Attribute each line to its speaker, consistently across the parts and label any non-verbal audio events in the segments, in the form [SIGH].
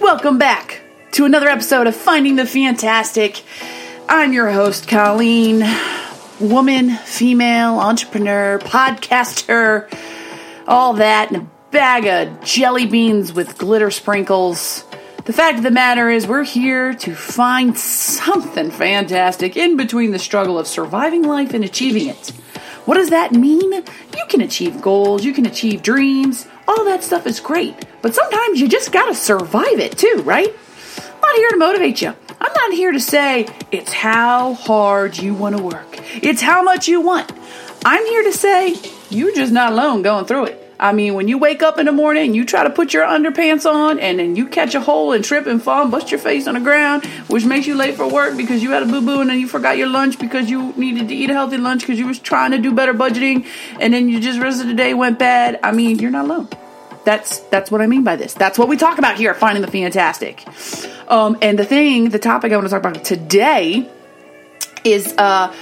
Speaker 1: Welcome back to another episode of Finding the Fantastic. I'm your host, Colleen, woman, female, entrepreneur, podcaster, all that, and a bag of jelly beans with glitter sprinkles. The fact of the matter is, we're here to find something fantastic in between the struggle of surviving life and achieving it. What does that mean? You can achieve goals, you can achieve dreams, all that stuff is great, but sometimes you just gotta survive it too, right? I'm not here to motivate you. I'm not here to say it's how hard you want to work, it's how much you want. I'm here to say you're just not alone going through it. I mean, when you wake up in the morning you try to put your underpants on and then you catch a hole and trip and fall and bust your face on the ground, which makes you late for work because you had a boo boo and then you forgot your lunch because you needed to eat a healthy lunch because you was trying to do better budgeting and then you just rest of the day went bad. I mean, you're not alone. That's that's what I mean by this. That's what we talk about here, finding the fantastic. Um, and the thing, the topic I want to talk about today is uh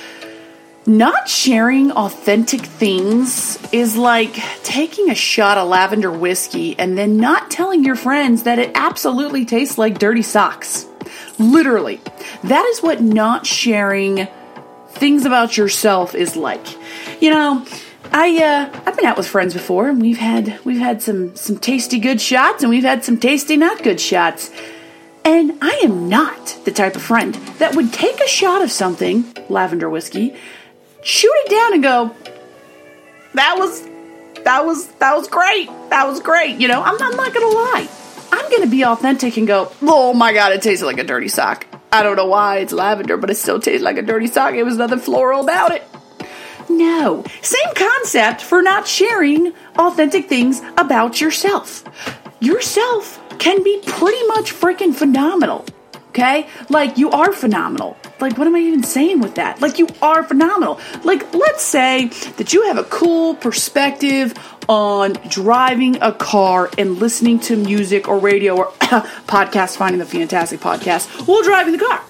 Speaker 1: not sharing authentic things is like taking a shot of lavender whiskey and then not telling your friends that it absolutely tastes like dirty socks. Literally. That is what not sharing things about yourself is like. You know, I uh, I've been out with friends before and we've had we've had some some tasty good shots and we've had some tasty not good shots. And I am not the type of friend that would take a shot of something, lavender whiskey, shoot it down and go, that was, that was, that was great. That was great. You know, I'm, I'm not to lie. I'm to be authentic and go, oh my God, it tasted like a dirty sock. I don't know why it's lavender, but it still tastes like a dirty sock. It was nothing floral about it. No. Same concept for not sharing authentic things about yourself. Yourself can be pretty much freaking phenomenal. Okay? Like, you are phenomenal. Like, what am I even saying with that? Like, you are phenomenal. Like, let's say that you have a cool perspective on driving a car and listening to music or radio or [COUGHS] podcast, finding the fantastic podcast while driving the car.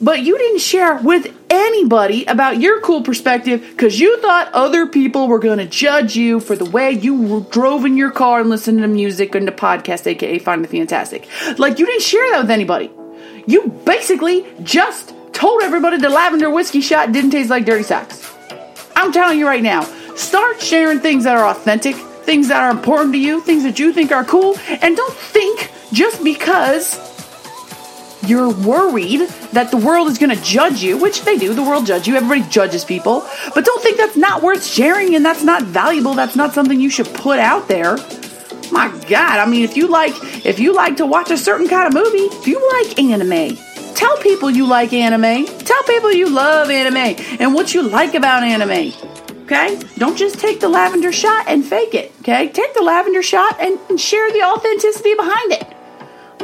Speaker 1: But you didn't share with anybody about your cool perspective because you thought other people were going to judge you for the way you drove in your car and listened to music and the podcast, aka Finding the Fantastic. Like, you didn't share that with anybody. You basically just told everybody the lavender whiskey shot didn't taste like dirty socks. I'm telling you right now, start sharing things that are authentic, things that are important to you, things that you think are cool, and don't think just because you're worried that the world is going to judge you, which they do, the world judge you, everybody judges people, but don't think that's not worth sharing and that's not valuable, that's not something you should put out there. My God, I mean, if you like, if you like to watch a certain kind of movie, if you like anime, tell people you like anime. Tell people you love anime and what you like about anime. Okay? Don't just take the lavender shot and fake it. Okay? Take the lavender shot and, and share the authenticity behind it.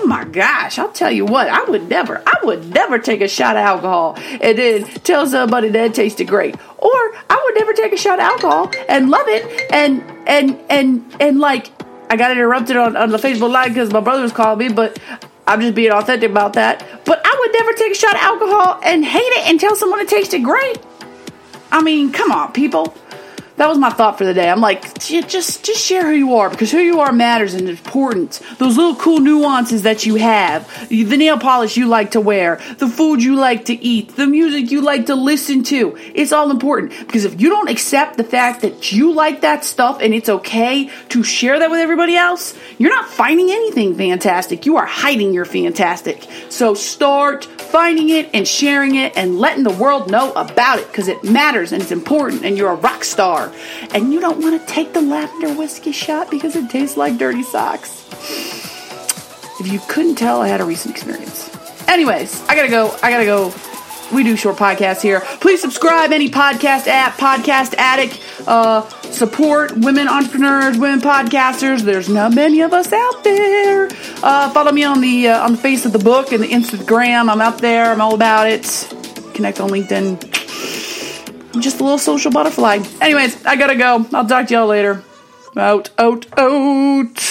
Speaker 1: Oh my gosh, I'll tell you what, I would never, I would never take a shot of alcohol and then tell somebody that tasted great. Or I would never take a shot of alcohol and love it and and and and like I got interrupted on, on the Facebook Live because my brother was calling me, but I'm just being authentic about that. But I would never take a shot of alcohol and hate it and tell someone it tasted great. I mean, come on, people that was my thought for the day. I'm like, just just share who you are because who you are matters and important. Those little cool nuances that you have, the nail polish you like to wear, the food you like to eat, the music you like to listen to. It's all important because if you don't accept the fact that you like that stuff and it's okay to share that with everybody else, you're not finding anything fantastic. You are hiding your fantastic. So start finding it and sharing it and letting the world know about it because it matters and it's important and you're a rock star and you don't want to take the lavender whiskey shot because it tastes like dirty socks. If you couldn't tell, I had a recent experience. Anyways, I gotta go. I gotta go. We do short podcasts here. Please subscribe any podcast app, Podcast Addict. Uh, support women entrepreneurs, women podcasters. There's not many of us out there. Uh, follow me on the uh, on the face of the book and the Instagram. I'm out there. I'm all about it. Connect on LinkedIn. I'm just a little social butterfly. Anyways, I gotta go. I'll talk to y'all later. Out, out, out.